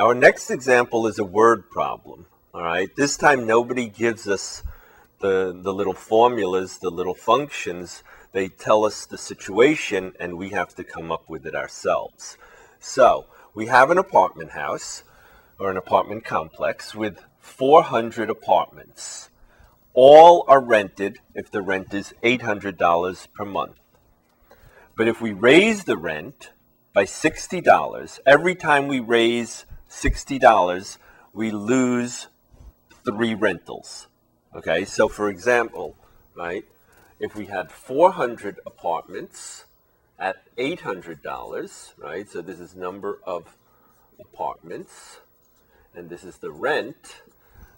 Our next example is a word problem. All right. This time nobody gives us the, the little formulas, the little functions. They tell us the situation and we have to come up with it ourselves. So we have an apartment house or an apartment complex with 400 apartments. All are rented if the rent is $800 per month. But if we raise the rent by $60, every time we raise $60, we lose three rentals. Okay, so for example, right, if we had 400 apartments at $800, right, so this is number of apartments, and this is the rent,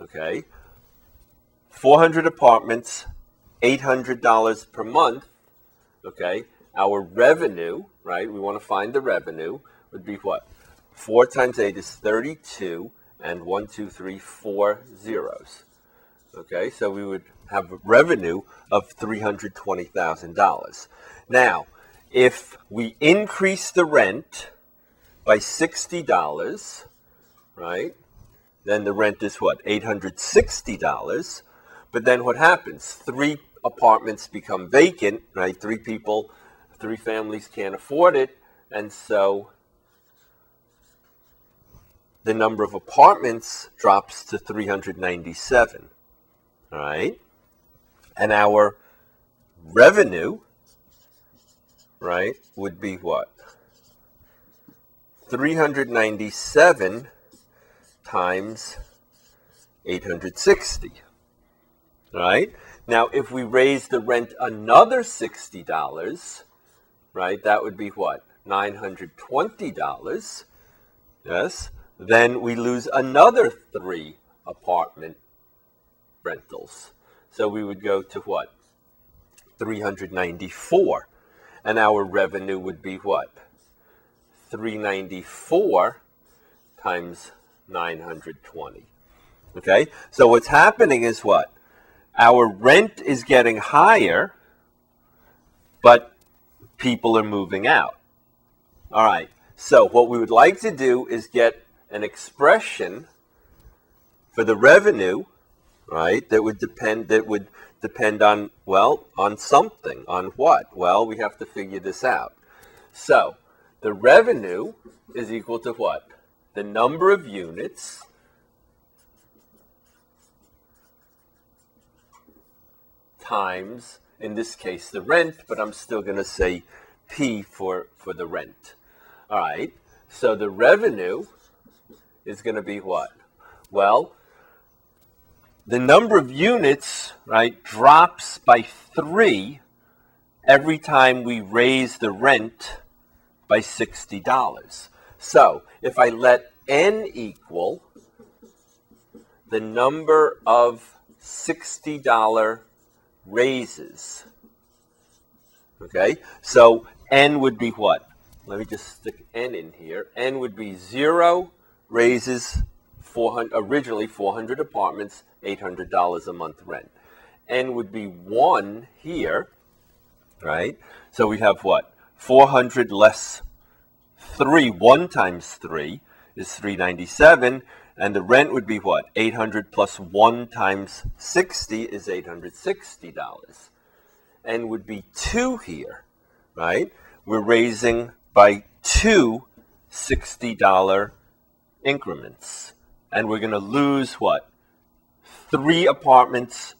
okay, 400 apartments, $800 per month, okay, our revenue, right, we want to find the revenue, would be what? 4 times 8 is 32, and one, two, three, four zeros. Okay, so we would have revenue of $320,000. Now, if we increase the rent by $60, right, then the rent is what? $860. But then what happens? Three apartments become vacant, right? Three people, three families can't afford it. And so the number of apartments drops to 397. All right. And our revenue, right, would be what? 397 times 860. All right. Now, if we raise the rent another $60, right, that would be what? $920. Yes then we lose another three apartment rentals. So we would go to what? 394. And our revenue would be what? 394 times 920. Okay? So what's happening is what? Our rent is getting higher, but people are moving out. All right. So what we would like to do is get an expression for the revenue, right, that would depend that would depend on well, on something. On what? Well, we have to figure this out. So, the revenue is equal to what? The number of units times, in this case, the rent, but I'm still going to say P for, for the rent. All right, so the revenue is going to be what? Well, the number of units, right, drops by three every time we raise the rent by $60. So if I let n equal the number of $60 raises, okay, so n would be what? Let me just stick n in here. n would be 0, raises 400, originally 400 apartments, $800 a month rent. N would be 1 here, right? So we have what? 400 less 3, 1 times 3 is 397, and the rent would be what? 800 plus 1 times 60 is $860. N would be 2 here, right? We're raising by two $60 increments. And we're going to lose what? Three apartments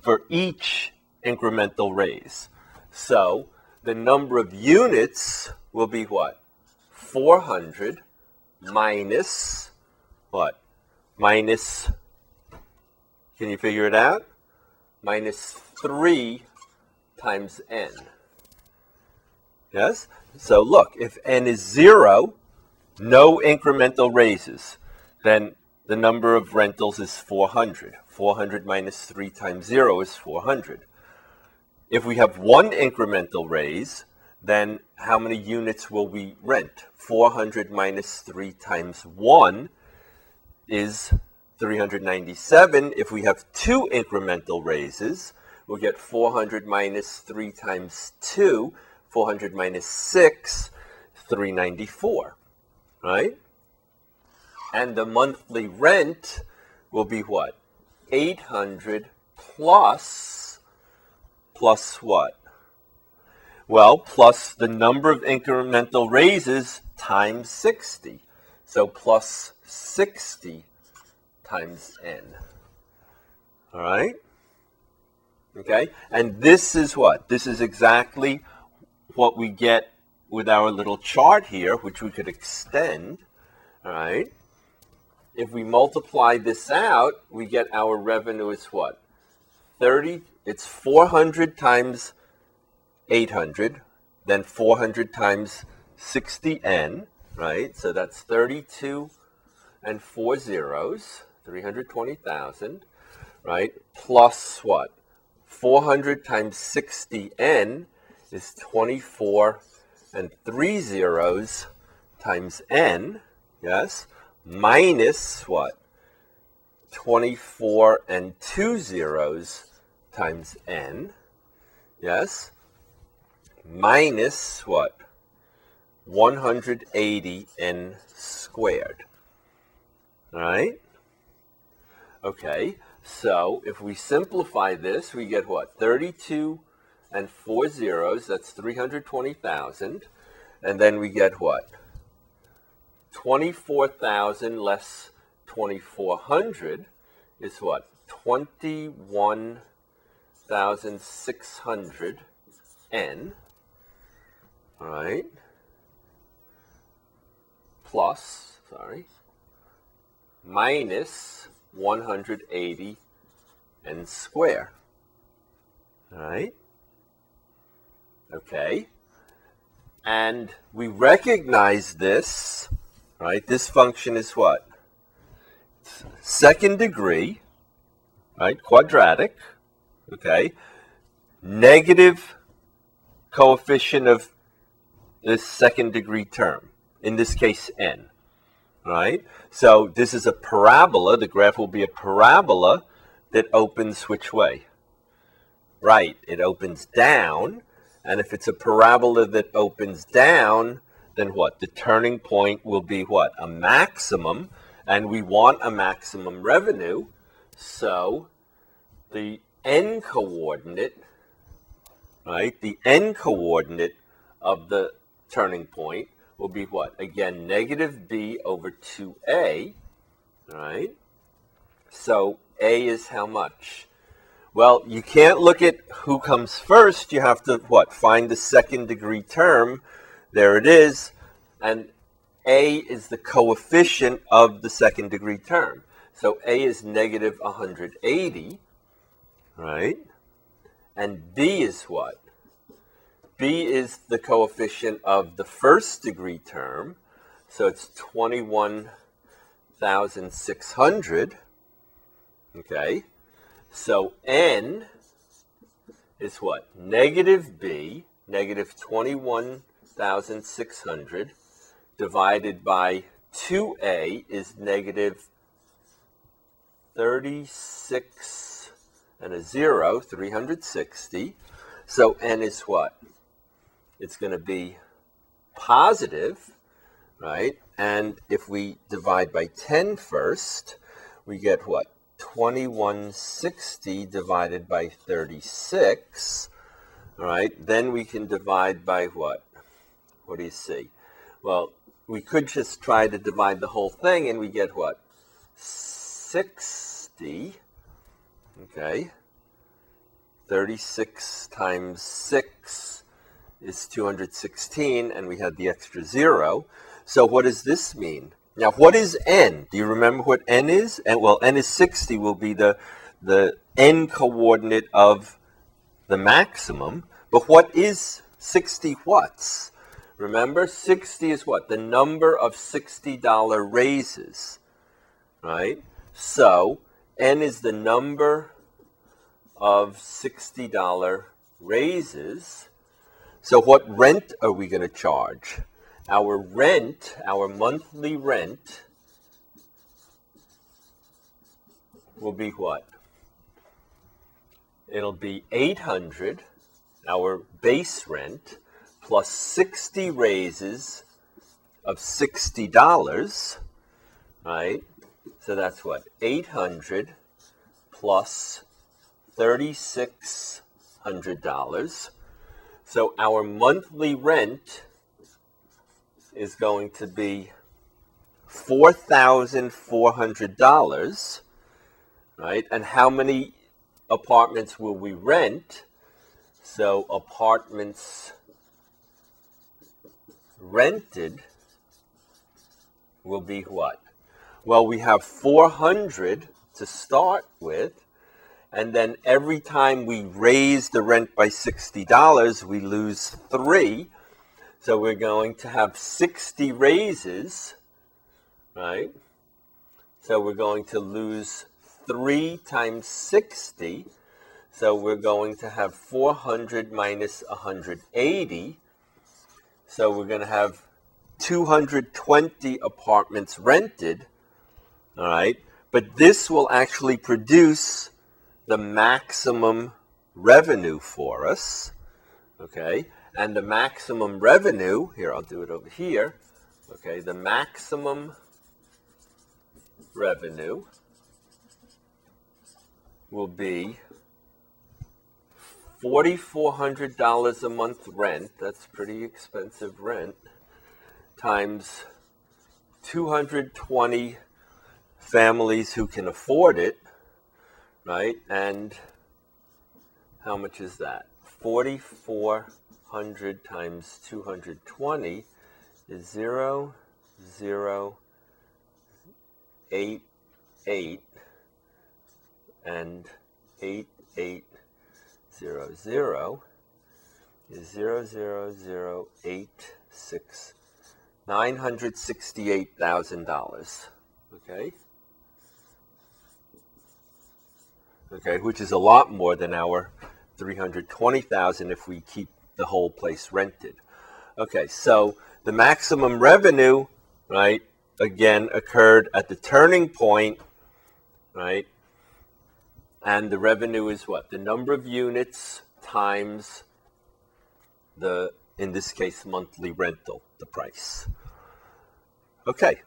for each incremental raise. So the number of units will be what? 400 minus what? Minus, can you figure it out? Minus 3 times n. Yes? So look, if n is 0, no incremental raises, then the number of rentals is 400. 400 minus 3 times 0 is 400. If we have one incremental raise, then how many units will we rent? 400 minus 3 times 1 is 397. If we have two incremental raises, we'll get 400 minus 3 times 2, 400 minus 6, 394 right? And the monthly rent will be what? 800 plus, plus what? Well, plus the number of incremental raises times 60. So plus 60 times n. All right? Okay? And this is what? This is exactly what we get with our little chart here, which we could extend. Right? If we multiply this out, we get our revenue is what? 30, it's 400 times 800, then 400 times 60n, right? So that's 32 and four zeros, 320,000, right? Plus what? 400 times 60n is 24 and three zeros times n, yes, minus what? 24 and two zeros times n, yes, minus what? 180 n squared. All right? Okay, so if we simplify this, we get what? 32 and four zeros, that's 320,000. And then we get what? 24,000 less 2,400 is what? 21,600 N. All right? Plus, sorry, minus 180 n square. All right? Okay. And we recognize this, right? This function is what? Second degree, right? Quadratic, okay? Negative coefficient of this second degree term, in this case n, right? So this is a parabola. The graph will be a parabola that opens which way? Right, it opens down. And if it's a parabola that opens down, then what? The turning point will be what? A maximum. And we want a maximum revenue. So the n coordinate, right? The n coordinate of the turning point will be what? Again, negative b over 2a, right? So a is how much? Well, you can't look at who comes first. You have to, what, find the second degree term. There it is. And a is the coefficient of the second degree term. So a is negative 180, right? And b is what? b is the coefficient of the first degree term, so it's 21,600. Okay, so n is what? Negative b, negative 21,600, divided by 2a is negative 36 and a 0, 360. So n is what? it's going to be positive, right? And if we divide by 10 first, we get what? 2160 divided by 36, all right? Then we can divide by what? What do you see? Well, we could just try to divide the whole thing and we get what? 60, okay? 36 times 6 is 216, and we had the extra zero. So what does this mean? Now, what is n? Do you remember what n is? And well, n is 60 will be the the n coordinate of the maximum. But what is 60 what's? Remember, 60 is what? The number of $60 raises, right? So, n is the number of $60 raises. So what rent are we going to charge? Our rent, our monthly rent, will be what? It'll be 800, our base rent, plus 60 raises of $60, right? So that's what? 800 plus $3,600. So our monthly rent is going to be $4,400, right? And how many apartments will we rent? So apartments rented will be what? Well, we have 400 to start with, and then every time we raise the rent by $60, we lose three. So we're going to have 60 raises, right? So we're going to lose 3 times 60. So we're going to have 400 minus 180. So we're going to have 220 apartments rented, all right? But this will actually produce the maximum revenue for us, okay? And the maximum revenue, here, I'll do it over here. Okay, the maximum revenue will be $4,400 a month rent. That's pretty expensive rent. Times 220 families who can afford it, right? And how much is that? 44 100 times 220 is 0, 0, 8, 8, and 8, 8, 0, 0 is 0, 0, 0, 8, 6, $968,000. Okay? Okay, which is a lot more than our 320,000 if we keep the whole place rented. Okay, so the maximum revenue, right, again occurred at the turning point, right? And the revenue is what? The number of units times the, in this case, monthly rental, the price. Okay,